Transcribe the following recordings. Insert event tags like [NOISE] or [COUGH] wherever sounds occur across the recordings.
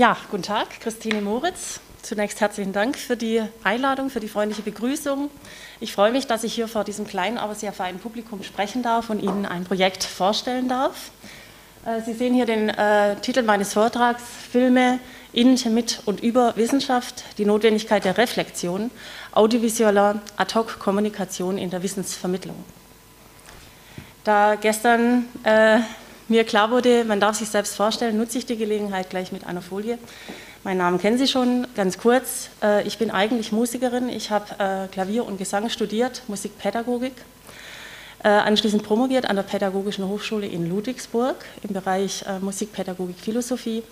Ja, guten Tag, Christine Moritz. Zunächst herzlichen Dank für die Einladung, für die freundliche Begrüßung. Ich freue mich, dass ich hier vor diesem kleinen, aber sehr feinen Publikum sprechen darf und Ihnen ein Projekt vorstellen darf. Äh, Sie sehen hier den äh, Titel meines Vortrags, Filme in, mit und über Wissenschaft, die Notwendigkeit der Reflexion, audiovisueller Ad-hoc-Kommunikation in der Wissensvermittlung. Da gestern äh, mir klar wurde, man darf sich selbst vorstellen, nutze ich die Gelegenheit gleich mit einer Folie. Mein Name kennen Sie schon, ganz kurz. Äh, ich bin eigentlich Musikerin. Ich habe äh, Klavier und Gesang studiert, Musikpädagogik. Äh, anschließend promoviert an der Pädagogischen Hochschule in Ludwigsburg im Bereich Musikpädagogik, Philosophie.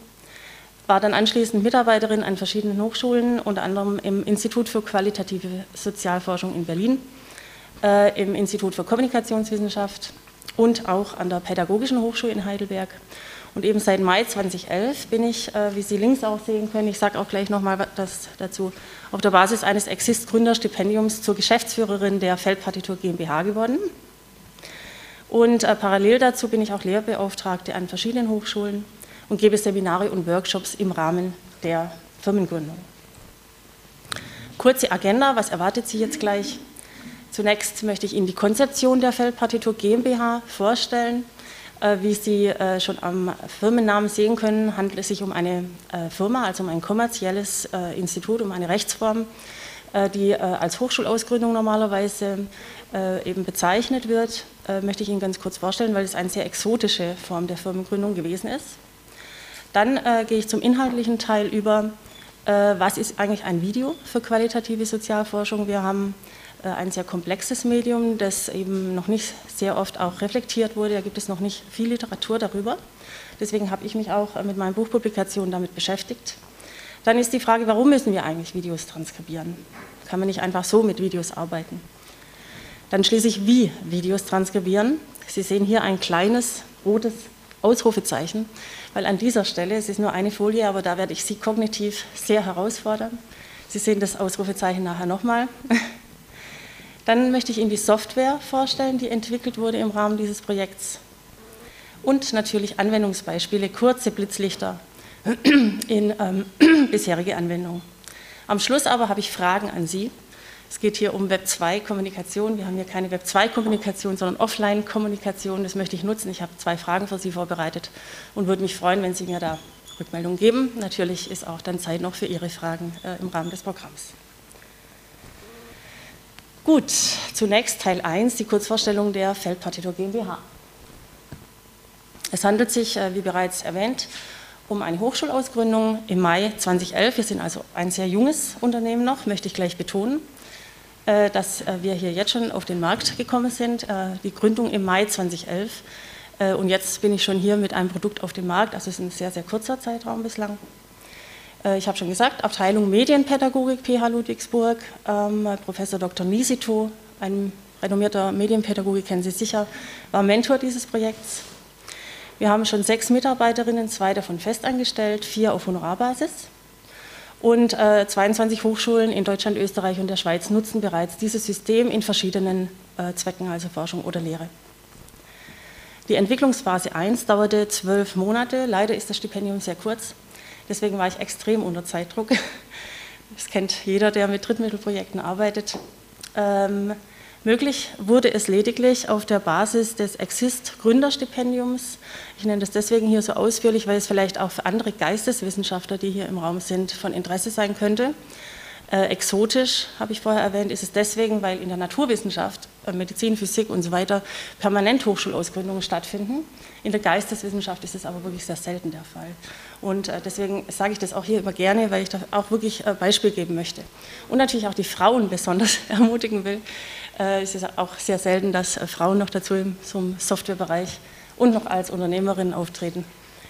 War dann anschließend Mitarbeiterin an verschiedenen Hochschulen, unter anderem im Institut für qualitative Sozialforschung in Berlin, im Institut für Kommunikationswissenschaft, und auch an der Pädagogischen Hochschule in Heidelberg. Und eben seit Mai 2011 bin ich, äh, wie Sie links auch sehen können, ich sage auch gleich nochmal das dazu, auf der Basis eines Exist-Gründerstipendiums zur Geschäftsführerin der Feldpartitur GmbH geworden. Und äh, parallel dazu bin ich auch Lehrbeauftragte an verschiedenen Hochschulen und gebe Seminare und Workshops im Rahmen der Firmengründung. Kurze Agenda, was erwartet Sie jetzt gleich? Zunächst möchte ich Ihnen die Konzeption der Feldpartitur GmbH vorstellen. Äh, wie Sie äh, schon am Firmennamen sehen können, handelt es sich um eine äh, Firma, also um ein kommerzielles Institut, um eine Rechtsform, die als Hochschulausgründung normalerweise eben bezeichnet wird. Möchte ich Ihnen ganz kurz vorstellen, weil es eine sehr exotische Form der Firmengründung gewesen ist. Dann gehe ich zum inhaltlichen Teil über. Was ist eigentlich ein Video für qualitative Sozialforschung? Wir haben ein sehr komplexes Medium, das eben noch nicht sehr oft auch reflektiert wurde. Da gibt es noch nicht viel Literatur darüber. Deswegen habe ich mich auch äh, mit meinen Buchpublikationen damit beschäftigt. Dann ist die Frage, warum müssen wir eigentlich Videos transkribieren? Kann man nicht einfach so mit Videos arbeiten? Dann schließlich, wie Videos transkribieren. Sie sehen hier ein kleines rotes Ausrufezeichen, weil an dieser Stelle, es ist nur eine Folie, aber da werde ich Sie kognitiv sehr herausfordern. Sie sehen das Ausrufezeichen nachher nochmal. [LAUGHS] Dann möchte ich Ihnen die Software vorstellen, die entwickelt wurde im Rahmen dieses Projekts. Und natürlich Anwendungsbeispiele, kurze Blitzlichter [CLEARS THROAT] in ähm, [CLEARS THROAT] bisherige Anwendungen. Am Schluss aber habe ich Fragen an Sie. Es geht hier um Web 2-Kommunikation. Wir haben hier keine Web 2-Kommunikation, sondern Offline-Kommunikation. Das möchte ich nutzen. Ich habe zwei Fragen für Sie vorbereitet und würde mich freuen, wenn Sie mir da Rückmeldung geben. Natürlich ist auch dann Zeit noch für Ihre Fragen äh, im Rahmen des Programms. Gut, zunächst Teil 1, die Kurzvorstellung der Feldpartitur GmbH. Es handelt sich, äh, wie bereits erwähnt, um eine Hochschulausgründung im Mai 2011. Wir sind also ein sehr junges Unternehmen noch, möchte ich gleich betonen, äh, dass äh, wir hier jetzt schon auf den Markt gekommen sind. Die Gründung im Mai 2011 und jetzt bin ich schon hier mit einem Produkt auf dem Markt, also es ist ein sehr, sehr kurzer Zeitraum bislang. Äh, ich habe schon gesagt, Abteilung Medienpädagogik PH Ludwigsburg, ähm, Professor Dr. Nisito, ein renommierter Medienpädagoge, kennen Sie sicher, war Mentor dieses Projekts. Wir haben schon sechs Mitarbeiterinnen, zwei davon festangestellt, vier auf Honorarbasis. Und äh, 22 Hochschulen in Deutschland, Österreich und der Schweiz nutzen bereits dieses System in verschiedenen äh, Zwecken, also Forschung oder Lehre. Die Entwicklungsphase 1 dauerte zwölf Monate. Leider ist das Stipendium sehr kurz. Deswegen war ich extrem unter Zeitdruck. [LAUGHS] Das kennt jeder, der mit Drittmittelprojekten arbeitet. Ähm, möglich wurde es lediglich auf der Basis des Exist-Gründerstipendiums. Ich nenne das deswegen hier so ausführlich, weil es vielleicht auch für andere Geisteswissenschaftler, die hier im Raum sind, von Interesse sein könnte. Äh, exotisch, habe ich vorher erwähnt, ist es deswegen, weil in der Naturwissenschaft, äh, Medizin, Physik und so weiter permanent Hochschulausgründungen stattfinden. In der Geisteswissenschaft ist es aber wirklich sehr selten der Fall. Und äh, deswegen sage ich das auch hier immer gerne, weil ich da auch wirklich äh, Beispiel geben möchte. Und natürlich auch die Frauen besonders [LAUGHS] ermutigen will. Äh, es ist auch sehr selten, dass Frauen noch dazu im so Softwarebereich und noch als Unternehmerin auftreten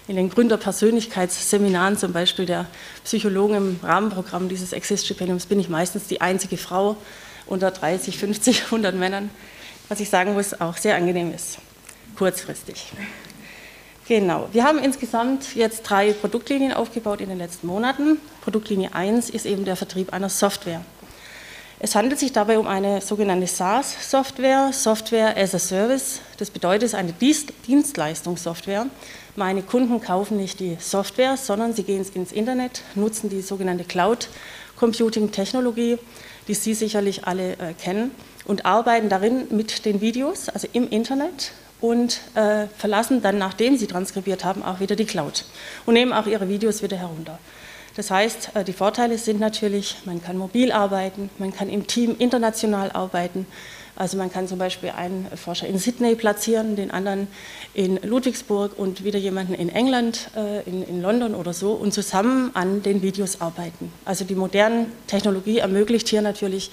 in den Gründerpersönlichkeitsseminaren zum Beispiel der Psychologen im Rahmenprogramm dieses Exist-Stipendiums bin ich meistens die einzige Frau unter 30, 50, 100 Männern, was ich sagen muss, auch sehr angenehm ist, kurzfristig. Genau, wir haben insgesamt jetzt drei Produktlinien aufgebaut in den letzten Monaten. Produktlinie 1 ist eben der Vertrieb einer Software. Es handelt sich dabei um eine sogenannte SaaS-Software, Software as a Service. Das bedeutet, es ist eine Dienstleistungssoftware. Meine Kunden kaufen nicht die Software, sondern sie gehen ins Internet, nutzen die sogenannte Cloud Computing Technologie, die Sie sicherlich alle äh, kennen, und arbeiten darin mit den Videos, also im Internet, und äh, verlassen dann, nachdem sie transkribiert haben, auch wieder die Cloud und nehmen auch ihre Videos wieder herunter. Das heißt, äh, die Vorteile sind natürlich, man kann mobil arbeiten, man kann im Team international arbeiten. Also man kann zum Beispiel einen Forscher in Sydney platzieren, den anderen in Ludwigsburg und wieder jemanden in England, äh, in, in London oder so und zusammen an den Videos arbeiten. Also die moderne Technologie ermöglicht hier natürlich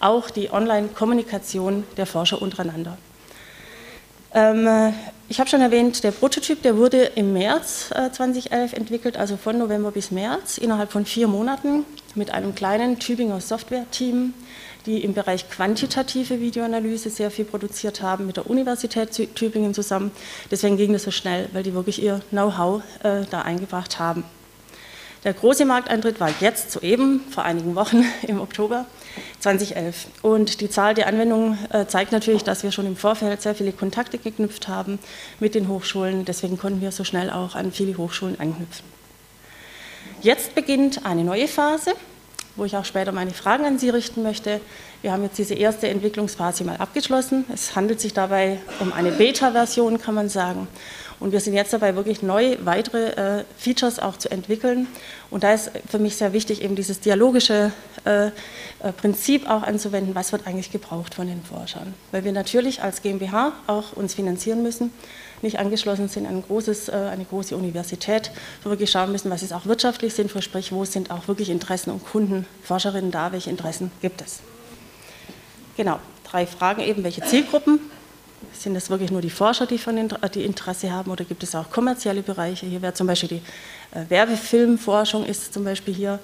auch die Online-Kommunikation der Forscher untereinander. Ähm, äh, ich habe schon erwähnt, der Prototyp, der wurde im März 2011 äh, entwickelt, also von November bis März, innerhalb von vier Monaten mit einem kleinen Tübinger Software-Team, die im Bereich quantitative Videoanalyse sehr viel produziert haben, mit der Universität Tübingen zusammen. Deswegen ging es so schnell, weil die wirklich ihr Know-how äh, da eingebracht haben. Der große Markteintritt war jetzt soeben, vor einigen Wochen [LAUGHS] im Oktober 2011. Und die Zahl der Anwendungen äh, zeigt natürlich, dass wir schon im Vorfeld sehr viele Kontakte geknüpft haben mit den Hochschulen. Deswegen konnten wir so schnell auch an viele Hochschulen anknüpfen. Jetzt beginnt eine neue Phase, wo ich auch später meine Fragen an Sie richten möchte. Wir haben jetzt diese erste Entwicklungsphase mal abgeschlossen. Es handelt sich dabei um eine Beta-Version, kann man sagen. Und wir sind jetzt dabei, wirklich neu weitere äh, Features auch zu entwickeln. Und da ist für mich sehr wichtig, eben dieses dialogische äh, äh, Prinzip auch anzuwenden, was wird eigentlich gebraucht von den Forschern. Weil wir natürlich als GmbH auch uns finanzieren müssen, nicht angeschlossen sind an ein großes, äh, eine große Universität, wo wir wirklich schauen müssen, was ist auch wirtschaftlich sinnvoll, sprich, wo sind auch wirklich Interessen und Kunden, Forscherinnen da, welche Interessen gibt es. Genau, drei Fragen eben, welche Zielgruppen sind das wirklich nur die Forscher, die, von die Interesse haben oder gibt es auch kommerzielle Bereiche? Hier wäre zum Beispiel die äh, Werbefilmforschung ist zum Beispiel hier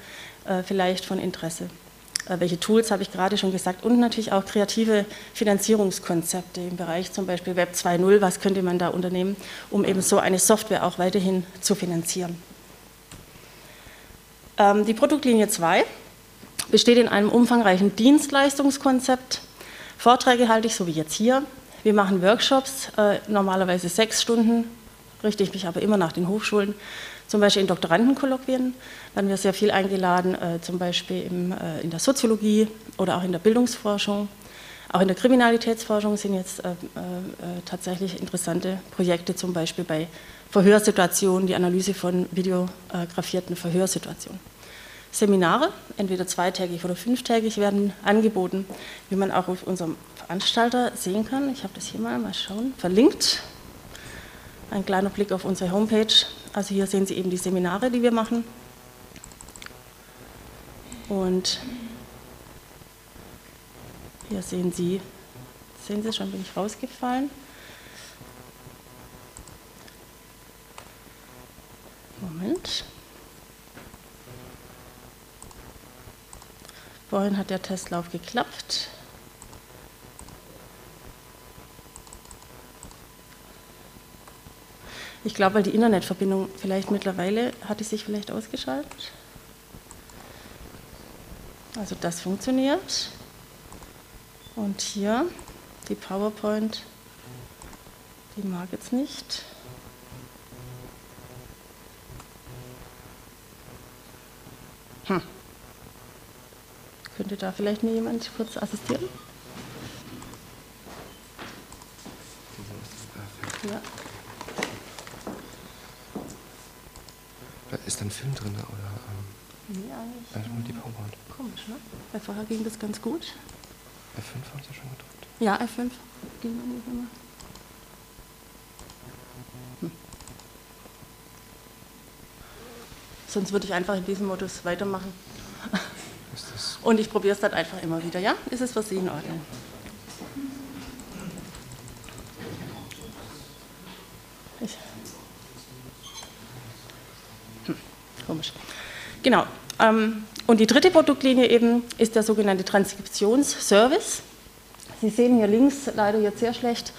äh, vielleicht von Interesse. Äh, welche Tools habe ich gerade schon gesagt und natürlich auch kreative Finanzierungskonzepte im Bereich zum Beispiel Web 2.0. Was könnte man da unternehmen, um eben so eine Software auch weiterhin zu finanzieren? Ähm, die Produktlinie 2 besteht in einem umfangreichen Dienstleistungskonzept. Vorträge halte ich, so wie jetzt hier, wir machen Workshops, äh, normalerweise sechs Stunden, richte ich mich aber immer nach den Hochschulen, zum Beispiel in Doktorandenkolloquien. werden wir sehr viel eingeladen, äh, zum Beispiel äh, in der Soziologie oder auch in der Bildungsforschung. Auch in der Kriminalitätsforschung sind jetzt tatsächlich interessante Projekte, zum Beispiel bei Verhörsituationen, die Analyse von videografierten Verhörsituationen. Seminare, entweder zweitägig oder fünftägig, werden angeboten, wie man auch auf unserem Veranstalter sehen kann. Ich habe das hier mal, mal schauen, verlinkt. Ein kleiner Blick auf unsere Homepage. Also hier sehen Sie eben die Seminare, die wir machen. Und hier sehen Sie, sehen Sie schon, bin ich rausgefallen. Moment. Vorhin hat der Testlauf geklappt. Ich glaube, weil die Internetverbindung vielleicht mittlerweile, hat die sich vielleicht ausgeschaltet? Also das funktioniert. Und hier die PowerPoint, die mag jetzt nicht. Hm. Könnte da vielleicht mir jemand kurz assistieren? Ja. Da ist ein Film drin, oder? Ähm, nee, eigentlich. Nur die PowerPoint. Komisch, ne? Weil vorher ging das ganz gut. F5 haben Sie schon gedrückt? Ja, F5 ging nicht immer. Hm. Sonst würde ich einfach in diesem Modus weitermachen. Und ich probiere es dann einfach immer wieder, ja? Ist es für Sie in Ordnung? Ich. Hm, komisch. Genau. Ähm, und die dritte Produktlinie eben ist der sogenannte Transkriptionsservice. Sie sehen hier links leider jetzt sehr schlecht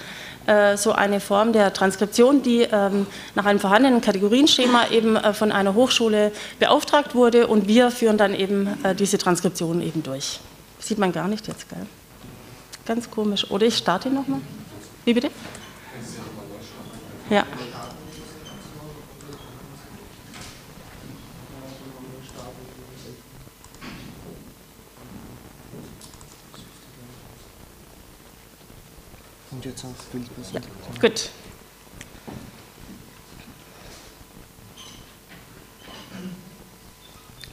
äh, so eine Form der Transkription, die ähm, nach einem vorhandenen Kategorienschema eben äh, von einer Hochschule beauftragt wurde und wir führen dann eben äh, diese Transkription eben durch. Sieht man gar nicht jetzt, gell? Ganz komisch. Oder ich starte nochmal. Wie bitte? Ja. Und jetzt auf Bild ja. Gut.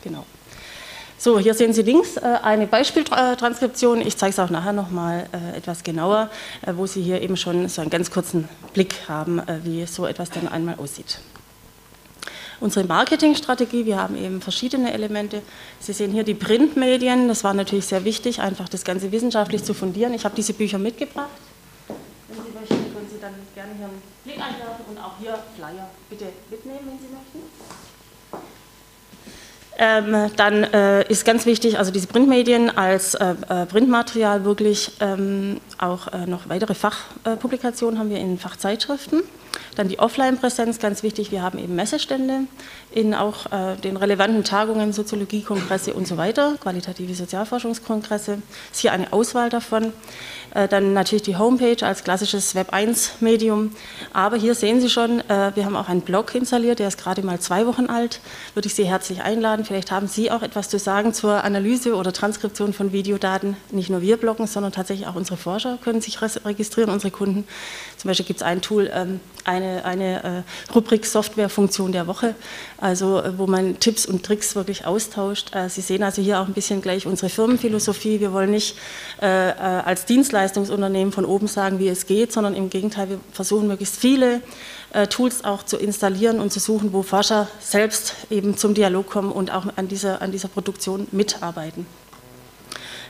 Genau. So, hier sehen Sie links äh, eine Beispieltranskription. Ich zeige es auch nachher nochmal äh, etwas genauer, äh, wo Sie hier eben schon so einen ganz kurzen Blick haben, äh, wie so etwas dann einmal aussieht. Unsere Marketingstrategie, wir haben eben verschiedene Elemente. Sie sehen hier die Printmedien, das war natürlich sehr wichtig, einfach das Ganze wissenschaftlich zu fundieren. Ich habe diese Bücher mitgebracht. Wenn Sie möchten, können Sie dann gerne hier einen Blick einwerfen und auch hier Flyer bitte mitnehmen, wenn Sie möchten. Ähm, dann äh, ist ganz wichtig, also diese Printmedien als äh, äh, Printmaterial wirklich ähm, auch äh, noch weitere Fachpublikationen haben wir in Fachzeitschriften. Dann die Offline-Präsenz, ganz wichtig, wir haben eben Messestände in auch äh, den relevanten Tagungen, Soziologiekongresse und so weiter, qualitative Sozialforschungskongresse, ist hier eine Auswahl davon. Äh, dann natürlich die Homepage als klassisches Web1-Medium. Aber hier sehen Sie schon, äh, wir haben auch einen Blog installiert, der ist gerade mal zwei Wochen alt. Würde ich Sie herzlich einladen. Vielleicht haben Sie auch etwas zu sagen zur Analyse oder Transkription von Videodaten. Nicht nur wir bloggen, sondern tatsächlich auch unsere Forscher können sich registrieren, unsere Kunden. Zum Beispiel gibt es ein Tool, ähm, eine, eine äh, Rubrik Softwarefunktion der Woche, also wo man Tipps und Tricks wirklich austauscht. Sie sehen also hier auch ein bisschen gleich unsere Firmenphilosophie. Wir wollen nicht als Dienstleister Dienstleistungsunternehmen von oben sagen, wie es geht, sondern im Gegenteil, wir versuchen möglichst viele äh, Tools auch zu installieren und zu suchen, wo Forscher selbst eben zum Dialog kommen und auch an dieser, an dieser Produktion mitarbeiten.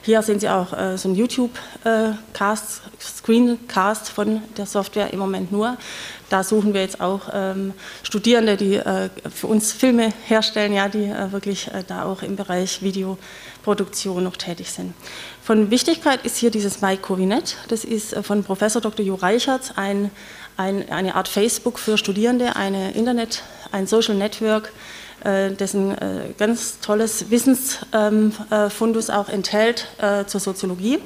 Hier sehen Sie auch äh, so ein YouTube-Cast, äh, Screencast von der Software im Moment nur. Da suchen wir jetzt auch ähm, Studierende, die äh, für uns Filme herstellen, ja, die äh, wirklich äh, da auch im Bereich Videoproduktion noch tätig sind. Von Wichtigkeit ist hier dieses MyCovinet. Das ist äh, von Professor Dr. Jo Reichertz ein, ein, eine Art Facebook für Studierende, eine Internet, ein Social Network, dessen äh, ganz tolles Wissensfundus auch enthält äh, zur Soziologie,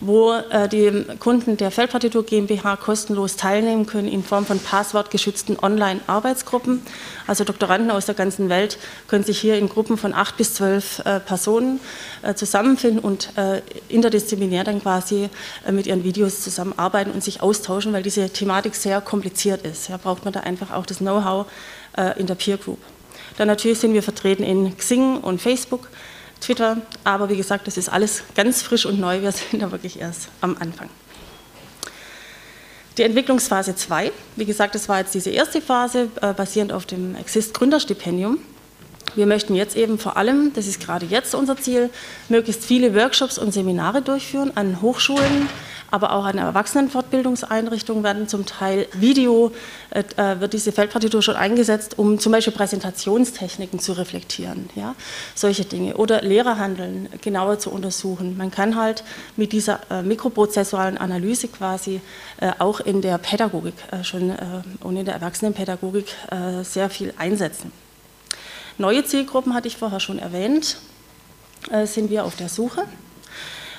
wo die Kunden der Feldpartitur GmbH kostenlos teilnehmen können in Form von passwortgeschützten Online-Arbeitsgruppen. Also Doktoranden aus der ganzen Welt können sich hier in Gruppen von acht bis zwölf Personen zusammenfinden und interdisziplinär dann quasi mit ihren Videos zusammenarbeiten und sich austauschen, weil diese Thematik sehr kompliziert ist. Da braucht man da einfach auch das Know-how in der Peer Group. Dann natürlich sind wir vertreten in Xing und Facebook, Twitter, aber wie gesagt, das ist alles ganz frisch und neu. Wir [LAUGHS] sind da wirklich erst am Anfang. Die Entwicklungsphase 2, wie gesagt, das war jetzt diese erste Phase, äh, basierend auf dem Exist Gründerstipendium. Wir möchten jetzt eben vor allem, das ist gerade jetzt unser Ziel, möglichst viele Workshops und Seminare durchführen an Hochschulen, aber auch an Erwachsenenfortbildungseinrichtungen werden zum Teil Video, äh, äh, wird diese Feldpartitur schon eingesetzt, um zum Beispiel Präsentationstechniken zu reflektieren, ja, solche Dinge. Oder Lehrerhandeln genauer zu untersuchen. Man kann halt mit dieser äh, mikroprozessualen Analyse quasi äh, auch in der Pädagogik äh, schon äh, und in der Erwachsenenpädagogik sehr viel einsetzen. Neue Zielgruppen hatte ich vorher schon erwähnt, sind wir auf der Suche.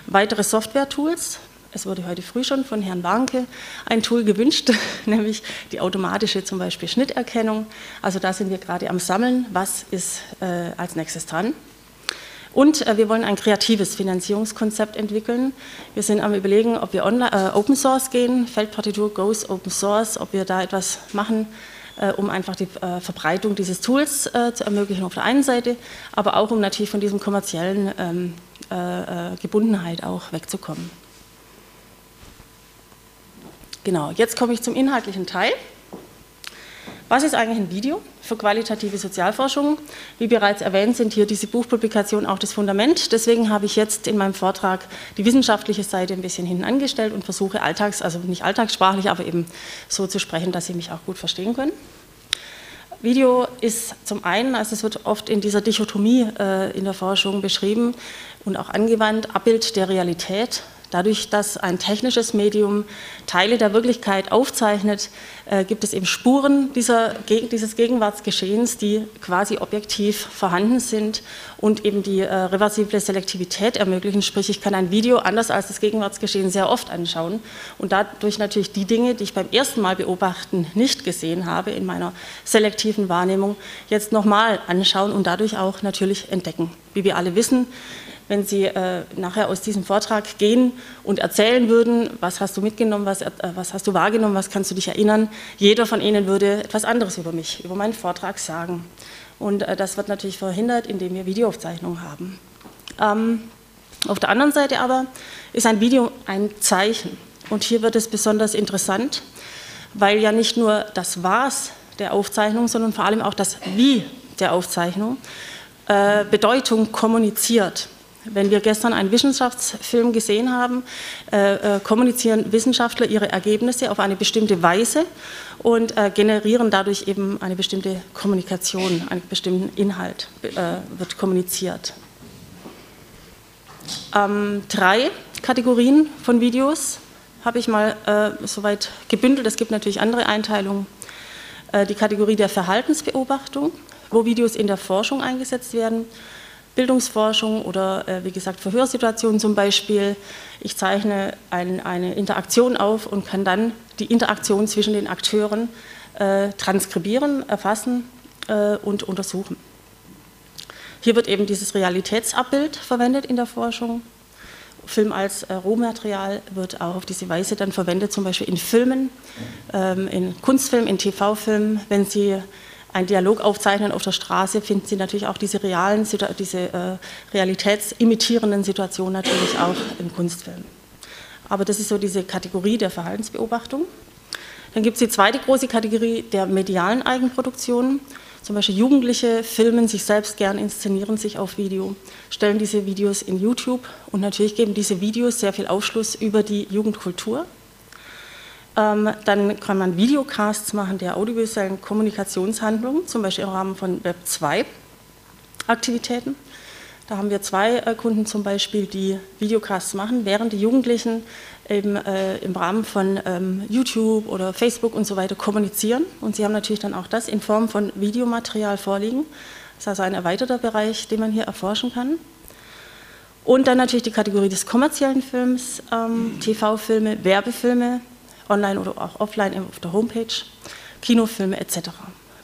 Weitere Software-Tools, es wurde heute früh schon von Herrn Warnke ein Tool gewünscht, [LAUGHS] nämlich die automatische zum Beispiel Schnitterkennung. Also da sind wir gerade am Sammeln, was ist äh, als nächstes dran. Und äh, wir wollen ein kreatives Finanzierungskonzept entwickeln. Wir sind am Überlegen, ob wir online, äh, Open Source gehen, Feldpartitur Goes Open Source, ob wir da etwas machen, äh, um einfach die äh, Verbreitung dieses Tools äh, zu ermöglichen auf der einen Seite, aber auch um natürlich von diesem kommerziellen ähm, Gebundenheit auch wegzukommen. Genau, jetzt komme ich zum inhaltlichen Teil. Was ist eigentlich ein Video für qualitative Sozialforschung? Wie bereits erwähnt, sind hier diese Buchpublikationen auch das Fundament. Deswegen habe ich jetzt in meinem Vortrag die wissenschaftliche Seite ein bisschen hinten angestellt und versuche alltags, also nicht alltagssprachlich, aber eben so zu sprechen, dass Sie mich auch gut verstehen können. Video ist zum einen, also es wird oft in dieser Dichotomie äh, in der Forschung beschrieben und auch angewandt, Abbild der Realität Dadurch, dass ein technisches Medium Teile der Wirklichkeit aufzeichnet, äh, gibt es eben Spuren dieser, dieses Gegenwartsgeschehens, die quasi objektiv vorhanden sind und eben die äh, reversible Selektivität ermöglichen. Sprich, ich kann ein Video anders als das Gegenwartsgeschehen sehr oft anschauen und dadurch natürlich die Dinge, die ich beim ersten Mal beobachten nicht gesehen habe in meiner selektiven Wahrnehmung, jetzt nochmal anschauen und dadurch auch natürlich entdecken. Wie wir alle wissen, wenn Sie äh, nachher aus diesem Vortrag gehen und erzählen würden, was hast du mitgenommen, was, äh, was hast du wahrgenommen, was kannst du dich erinnern, jeder von Ihnen würde etwas anderes über mich, über meinen Vortrag sagen. Und äh, das wird natürlich verhindert, indem wir Videoaufzeichnungen haben. Ähm, auf der anderen Seite aber ist ein Video ein Zeichen. Und hier wird es besonders interessant, weil ja nicht nur das Was der Aufzeichnung, sondern vor allem auch das Wie der Aufzeichnung äh, Bedeutung kommuniziert. Wenn wir gestern einen Wissenschaftsfilm gesehen haben, äh, äh, kommunizieren Wissenschaftler ihre Ergebnisse auf eine bestimmte Weise und äh, generieren dadurch eben eine bestimmte Kommunikation, einen bestimmten Inhalt äh, wird kommuniziert. Ähm, drei Kategorien von Videos habe ich mal äh, soweit gebündelt. Es gibt natürlich andere Einteilungen. Äh, die Kategorie der Verhaltensbeobachtung, wo Videos in der Forschung eingesetzt werden Bildungsforschung oder äh, wie gesagt Verhörsituationen zum Beispiel. Ich zeichne ein, eine Interaktion auf und kann dann die Interaktion zwischen den Akteuren äh, transkribieren, erfassen äh, und untersuchen. Hier wird eben dieses Realitätsabbild verwendet in der Forschung. Film als äh, Rohmaterial wird auch auf diese Weise dann verwendet, zum Beispiel in Filmen, ähm, in Kunstfilmen, in TV-Filmen, wenn Sie einen Dialog aufzeichnen auf der Straße, finden Sie natürlich auch diese realen, diese äh, realitätsimitierenden Situationen natürlich auch im Kunstfilm. Aber das ist so diese Kategorie der Verhaltensbeobachtung. Dann gibt es die zweite große Kategorie der medialen Eigenproduktionen. Zum Beispiel Jugendliche filmen sich selbst gern, inszenieren sich auf Video, stellen diese Videos in YouTube und natürlich geben diese Videos sehr viel Aufschluss über die Jugendkultur. Ähm, dann kann man Videocasts machen der audiovisuellen Kommunikationshandlungen, zum Beispiel im Rahmen von Web 2 Aktivitäten. Da haben wir zwei äh, Kunden zum Beispiel, die Videocasts machen, während die Jugendlichen eben äh, im Rahmen von ähm, YouTube oder Facebook und so weiter kommunizieren. Und sie haben natürlich dann auch das in Form von Videomaterial vorliegen. Das ist also ein erweiterter Bereich, den man hier erforschen kann. Und dann natürlich die Kategorie des kommerziellen Films, ähm, TV-Filme, Werbefilme, online oder auch offline auf der Homepage, Kinofilme etc.,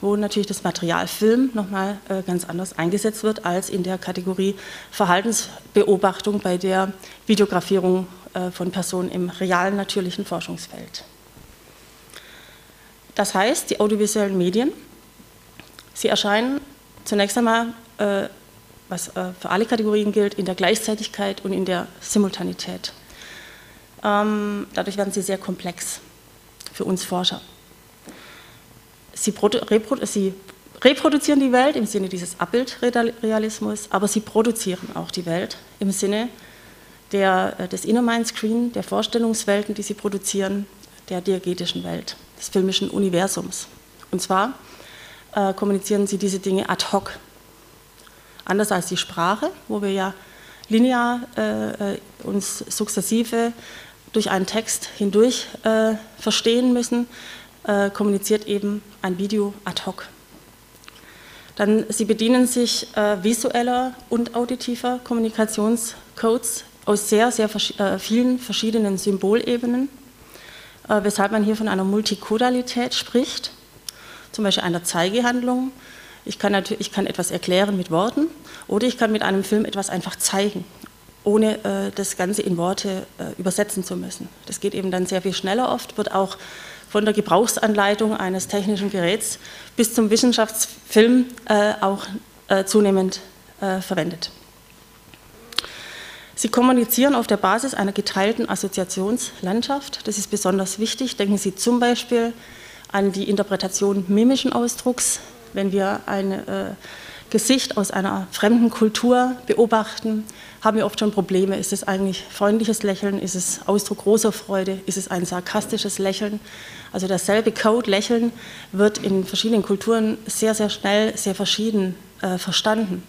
wo natürlich das Material Film nochmal äh, ganz anders eingesetzt wird als in der Kategorie Verhaltensbeobachtung bei der Videografierung äh, von Personen im realen natürlichen Forschungsfeld. Das heißt, die audiovisuellen Medien, sie erscheinen zunächst einmal, äh, was für alle Kategorien gilt, in der Gleichzeitigkeit und in der Simultanität. Ähm, dadurch werden sie sehr komplex für uns Forscher. Sie, sie, reproduzieren die Welt im Sinne dieses Abbildrealismus, aber sie produzieren auch die Welt im Sinne der, äh, des Inner Mind Screen, der Vorstellungswelten, die sie produzieren, der diegetischen Welt, des filmischen Universums. Und zwar äh, kommunizieren sie diese Dinge ad hoc. Anders als die Sprache, wo wir ja linear äh, äh uns sukzessive durch einen Text hindurch äh, verstehen müssen, äh, kommuniziert eben ein Video ad hoc. Dann, sie bedienen sich äh, visueller und auditiver Kommunikationscodes aus sehr, sehr vers äh, vielen verschiedenen Symbolebenen, äh, weshalb man hier von einer Multikodalität spricht, zum Beispiel einer Zeigehandlung. Ich kann, ich kann etwas erklären mit Worten oder ich kann mit einem Film etwas einfach zeigen ohne äh, das Ganze in Worte äh, übersetzen zu müssen. Das geht eben dann sehr viel schneller oft, wird auch von der Gebrauchsanleitung eines technischen Geräts bis zum Wissenschaftsfilm äh, auch äh, zunehmend äh, verwendet. Sie kommunizieren auf der Basis einer geteilten Assoziationslandschaft. Das ist besonders wichtig. Denken Sie zum Beispiel an die Interpretation mimischen Ausdrucks. Wenn wir ein äh, Gesicht aus einer fremden Kultur beobachten, haben wir oft schon Probleme. Ist es eigentlich freundliches Lächeln? Ist es Ausdruck großer Freude? Ist es ein sarkastisches Lächeln? Also dasselbe Code Lächeln wird in verschiedenen Kulturen sehr, sehr schnell, sehr verschieden äh, verstanden.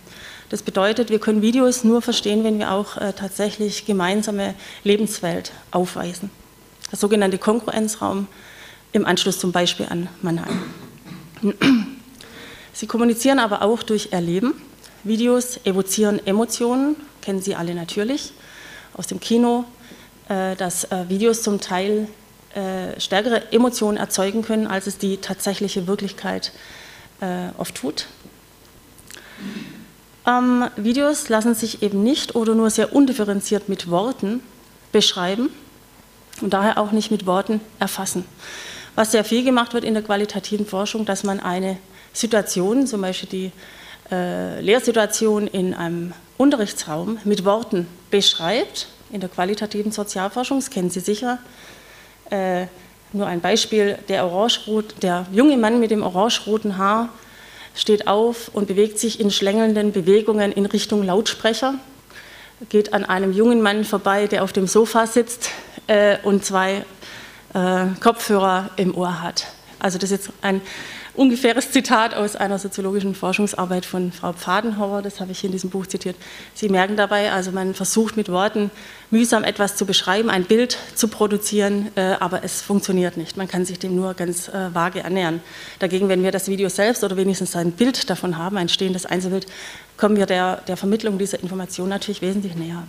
Das bedeutet, wir können Videos nur verstehen, wenn wir auch äh, tatsächlich gemeinsame Lebenswelt aufweisen. Der sogenannte Konkurrenzraum im Anschluss zum Beispiel an Mannheim. Sie kommunizieren aber auch durch Erleben. Videos evozieren Emotionen, kennen Sie alle natürlich aus dem Kino, äh, dass äh, Videos zum Teil äh, stärkere Emotionen erzeugen können, als es die tatsächliche Wirklichkeit oft tut. Ähm, Videos lassen sich eben nicht oder nur sehr undifferenziert mit Worten beschreiben und daher auch nicht mit Worten erfassen. Was sehr viel gemacht wird in der qualitativen Forschung, dass man eine Situation, zum Beispiel die äh, Lehrsituation in einem Unterrichtsraum, mit Worten beschreibt. In der qualitativen Sozialforschung, das kennen Sie sicher, äh, nur ein Beispiel, der, orangerot, der junge Mann mit dem orangeroten Haar steht auf und bewegt sich in schlängelnden Bewegungen in Richtung Lautsprecher, geht an einem jungen Mann vorbei, der auf dem Sofa sitzt äh, und zwei äh, Kopfhörer im Ohr hat. Also das ist jetzt ein ungefähres Zitat aus einer soziologischen Forschungsarbeit von Frau Pfadenhauer, das habe ich in diesem Buch zitiert. Sie merken dabei, also man versucht mit Worten mühsam etwas zu beschreiben, ein Bild zu produzieren, äh, aber es funktioniert nicht. Man kann sich dem nur ganz äh, vage annähern. Dagegen, wenn wir das Video selbst oder wenigstens ein Bild davon haben, ein stehendes Einzelbild, kommen wir der, der Vermittlung dieser Information natürlich wesentlich näher.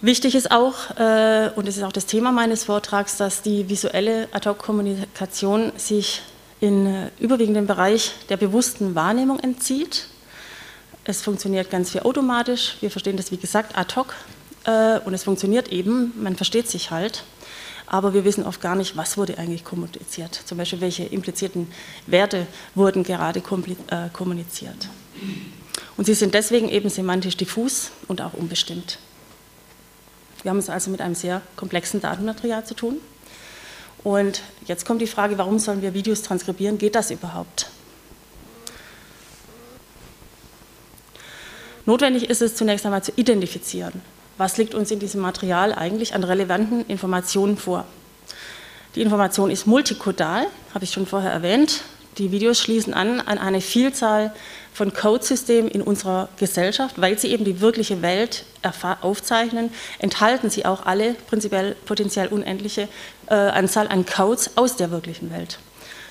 Wichtig ist auch, äh, und das ist auch das Thema meines Vortrags, dass die visuelle Ad-Hoc-Kommunikation sich in äh, überwiegenden Bereich der bewussten Wahrnehmung entzieht. Es funktioniert ganz viel automatisch. Wir verstehen das, wie gesagt, ad hoc. Äh, und es funktioniert eben, man versteht sich halt. Aber wir wissen oft gar nicht, was wurde eigentlich kommuniziert. Zum Beispiel, welche implizierten Werte wurden gerade kommuniziert. Und sie sind deswegen eben semantisch diffus und auch unbestimmt. Wir haben es also mit einem sehr komplexen Datenmaterial zu tun. Und jetzt kommt die Frage, warum sollen wir Videos transkribieren? Geht das überhaupt? Notwendig ist es zunächst einmal zu identifizieren, was liegt uns in diesem Material eigentlich an relevanten Informationen vor. Die Information ist multikodal, habe ich schon vorher erwähnt. Die Videos schließen an an eine Vielzahl von Codesystemen in unserer Gesellschaft, weil sie eben die wirkliche Welt aufzeichnen, enthalten sie auch alle prinzipiell potenziell unendliche äh, Anzahl an Codes aus der wirklichen Welt.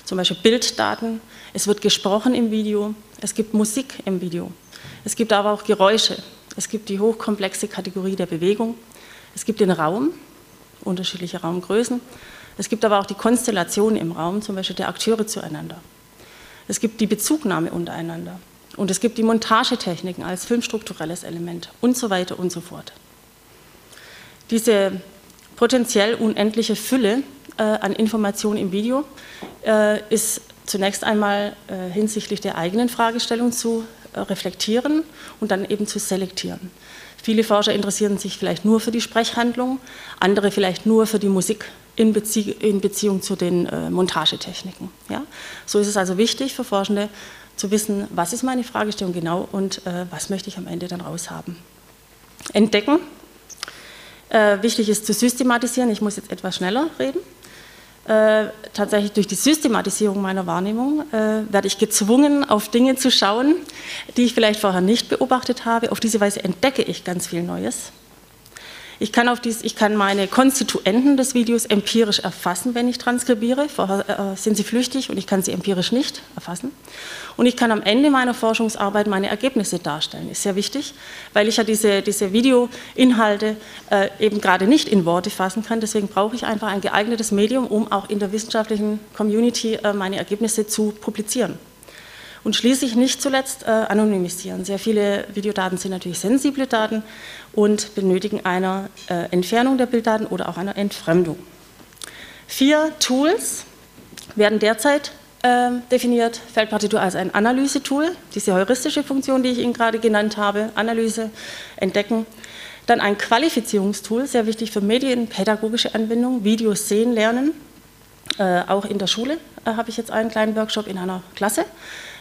Zum Beispiel Bilddaten, es wird gesprochen im Video, es gibt Musik im Video, es gibt aber auch Geräusche, es gibt die hochkomplexe Kategorie der Bewegung, es gibt den Raum, unterschiedliche Raumgrößen, es gibt aber auch die Konstellation im Raum, zum Beispiel der Akteure zueinander. Es gibt die Bezugnahme untereinander. Und es gibt die Montagetechniken als filmstrukturelles Element und so weiter und so fort. Diese potenziell unendliche Fülle äh, an Informationen im Video äh, ist zunächst einmal äh, hinsichtlich der eigenen Fragestellung zu reflektieren und dann eben zu selektieren. Viele Forscher interessieren sich vielleicht nur für die Sprechhandlung, andere vielleicht nur für die Musik in, Bezie in Beziehung zu den äh, Montagetechniken. Ja? So ist es also wichtig für Forschende, zu wissen, was ist meine Fragestellung genau und äh, was möchte ich am Ende dann raushaben. Entdecken. Äh, wichtig ist zu systematisieren. Ich muss jetzt etwas schneller reden. Äh, tatsächlich durch die Systematisierung meiner Wahrnehmung äh, werde ich gezwungen, auf Dinge zu schauen, die ich vielleicht vorher nicht beobachtet habe. Auf diese Weise entdecke ich ganz viel Neues. Ich kann, auf dies, ich kann meine Konstituenten des Videos empirisch erfassen, wenn ich transkribiere. Vorher äh, sind sie flüchtig und ich kann sie empirisch nicht erfassen. Und ich kann am Ende meiner Forschungsarbeit meine Ergebnisse darstellen. Ist sehr wichtig, weil ich ja diese, diese Videoinhalte äh, eben gerade nicht in Worte fassen kann. Deswegen brauche ich einfach ein geeignetes Medium, um auch in der wissenschaftlichen Community äh, meine Ergebnisse zu publizieren. Und schließlich nicht zuletzt äh, anonymisieren. Sehr viele Videodaten sind natürlich sensible Daten und benötigen eine äh, Entfernung der Bilddaten oder auch eine Entfremdung. Vier Tools werden derzeit äh, definiert. Feldpartitur als ein Analysetool, diese heuristische Funktion, die ich Ihnen gerade genannt habe, Analyse, Entdecken. Dann ein Qualifizierungstool, sehr wichtig für medienpädagogische Anwendung, Videos sehen lernen. Äh, auch in der Schule äh, habe ich jetzt einen kleinen Workshop in einer Klasse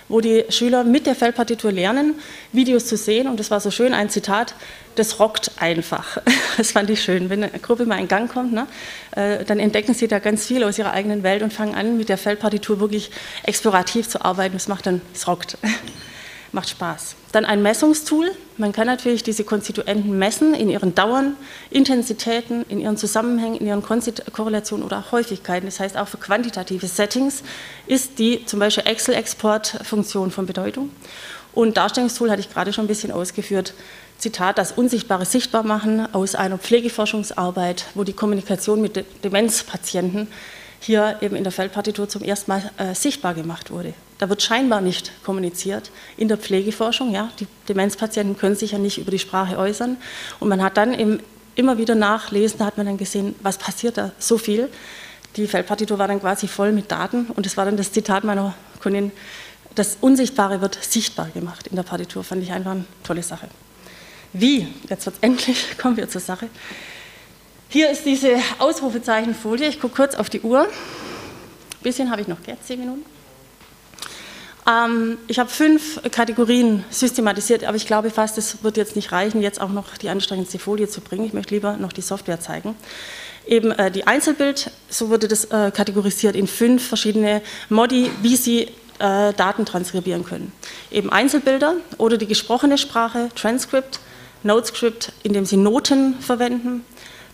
wo die Schüler mit der Feldpartitur lernen, Videos zu sehen. Und das war so schön, ein Zitat, das rockt einfach. [LAUGHS] Das fand ich schön. Wenn eine Gruppe mal in Gang kommt, ne, äh, dann entdecken sie da ganz viel aus ihrer eigenen Welt und fangen an, mit der Feldpartitur wirklich explorativ zu arbeiten. Das macht dann, es rockt. [LAUGHS] macht Spaß. Dann ein Messungstool. Man kann natürlich diese Konstituenten messen in ihren Dauern, Intensitäten, in ihren Zusammenhängen, in ihren Korrelationen oder Häufigkeiten. Das heißt, auch für quantitative Settings ist die zum Beispiel Excel-Export-Funktion von Bedeutung. Und Darstellungstool hatte ich gerade schon ein bisschen ausgeführt. Zitat, das Unsichtbare sichtbar machen aus einer Pflegeforschungsarbeit, wo die Kommunikation mit Demenzpatienten hier eben in der Feldpartitur zum ersten Mal äh, sichtbar gemacht wurde. Da wird scheinbar nicht kommuniziert in der Pflegeforschung. Ja? Die Demenzpatienten können sich ja nicht über die Sprache äußern. Und man hat dann im, immer wieder nachlesen, da hat man dann gesehen, was passiert da so viel. Die Feldpartitur war dann quasi voll mit Daten und das war dann das Zitat meiner Kundin, das Unsichtbare wird sichtbar gemacht in der Partitur. Fand ich einfach eine tolle Sache. Wie? Jetzt wird endlich, [LAUGHS] kommen wir zur Sache. Hier ist diese Ausrufezeichenfolie. Ich gucke kurz auf die Uhr. Ein bisschen habe ich noch, gell? Zehn Minuten. Ähm, ich habe fünf Kategorien systematisiert, aber ich glaube fast, es wird jetzt nicht reichen, jetzt auch noch die anstrengendste Folie zu bringen. Ich möchte lieber noch die Software zeigen. Eben äh, die Einzelbild, so wurde das äh, kategorisiert in fünf verschiedene Modi, wie Sie äh, Daten transkribieren können. Eben Einzelbilder oder die gesprochene Sprache, Transcript, Notescript, indem Sie Noten verwenden,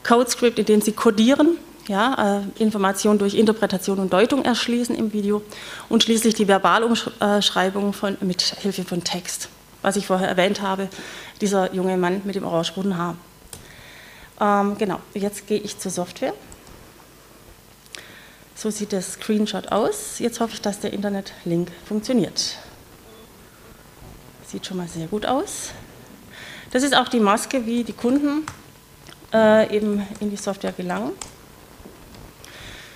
CodeScript, in dem Sie codieren, ja, äh, Informationen durch Interpretation und Deutung erschließen im Video und schließlich die Verbalumschreibung von, mit Hilfe von Text, was ich vorher erwähnt habe, dieser junge Mann mit dem orangeroten Haar. Ähm, genau, jetzt gehe ich zur Software. So sieht der Screenshot aus. Jetzt hoffe ich, dass der Internetlink funktioniert. Sieht schon mal sehr gut aus. Das ist auch die Maske, wie die Kunden äh, eben in die Software gelangen.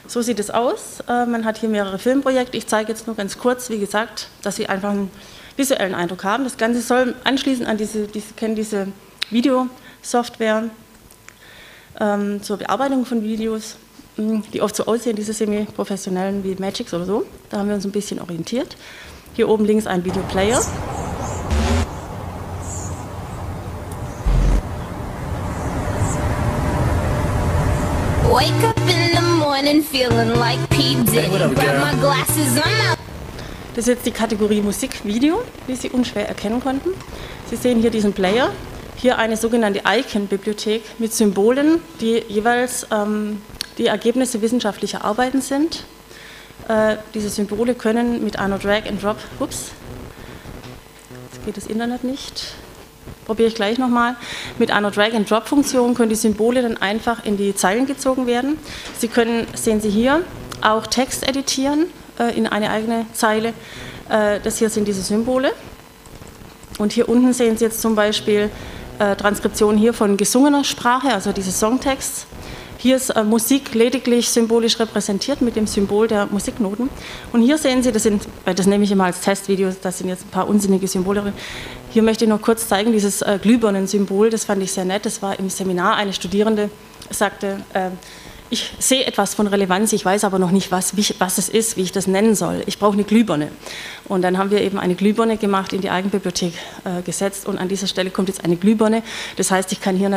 So sieht es aus. Äh, man hat hier mehrere Filmprojekte. Ich zeige jetzt nur ganz kurz, wie gesagt, dass Sie einfach einen visuellen Eindruck haben. Das Ganze soll anschließen an diese, diese kennen diese Videosoftware ähm, zur Bearbeitung von Videos, hm, die oft so aussehen, diese semi-professionellen wie Magix oder so. Da haben wir uns ein bisschen orientiert. Hier oben links ein Videoplayer. Wake up in the morning feeling like P. Diddy. Grab my glasses, I'm out. Das ist jetzt die Kategorie Musikvideo, wie Sie unschwer erkennen konnten. Sie sehen hier diesen Player. Hier eine sogenannte Icon-Bibliothek mit Symbolen, die jeweils ähm, die Ergebnisse wissenschaftlicher Arbeiten sind. Äh, diese Symbole können mit einer Drag-and-Drop, ups, jetzt geht das Internet nicht, probiere ich gleich nochmal. Mit einer Drag-and-Drop-Funktion können die Symbole dann einfach in die Zeilen gezogen werden. Sie können, sehen Sie hier, auch Text editieren äh, in eine eigene Zeile. Äh, das hier sind diese Symbole. Und hier unten sehen Sie jetzt zum Beispiel äh, Transkription hier von gesungener Sprache, also diese Songtexts. Hier ist äh, Musik lediglich symbolisch repräsentiert mit dem Symbol der Musiknoten. Und hier sehen Sie, das, sind, äh, das nehme ich immer als Testvideo, das sind jetzt ein paar unsinnige Symbole drin. Hier möchte ich noch kurz zeigen, dieses äh, Glühbirnen-Symbol, das fand ich sehr nett. Das war im Seminar, eine Studierende sagte, äh, ich sehe etwas von Relevanz, ich weiß aber noch nicht, was, wie, was es ist, wie ich das nennen soll. Ich brauche eine Glühbirne. Und dann haben wir eben eine Glühbirne gemacht, in die Eigenbibliothek äh, gesetzt und an dieser Stelle kommt jetzt eine Glühbirne. Das heißt, ich kann hier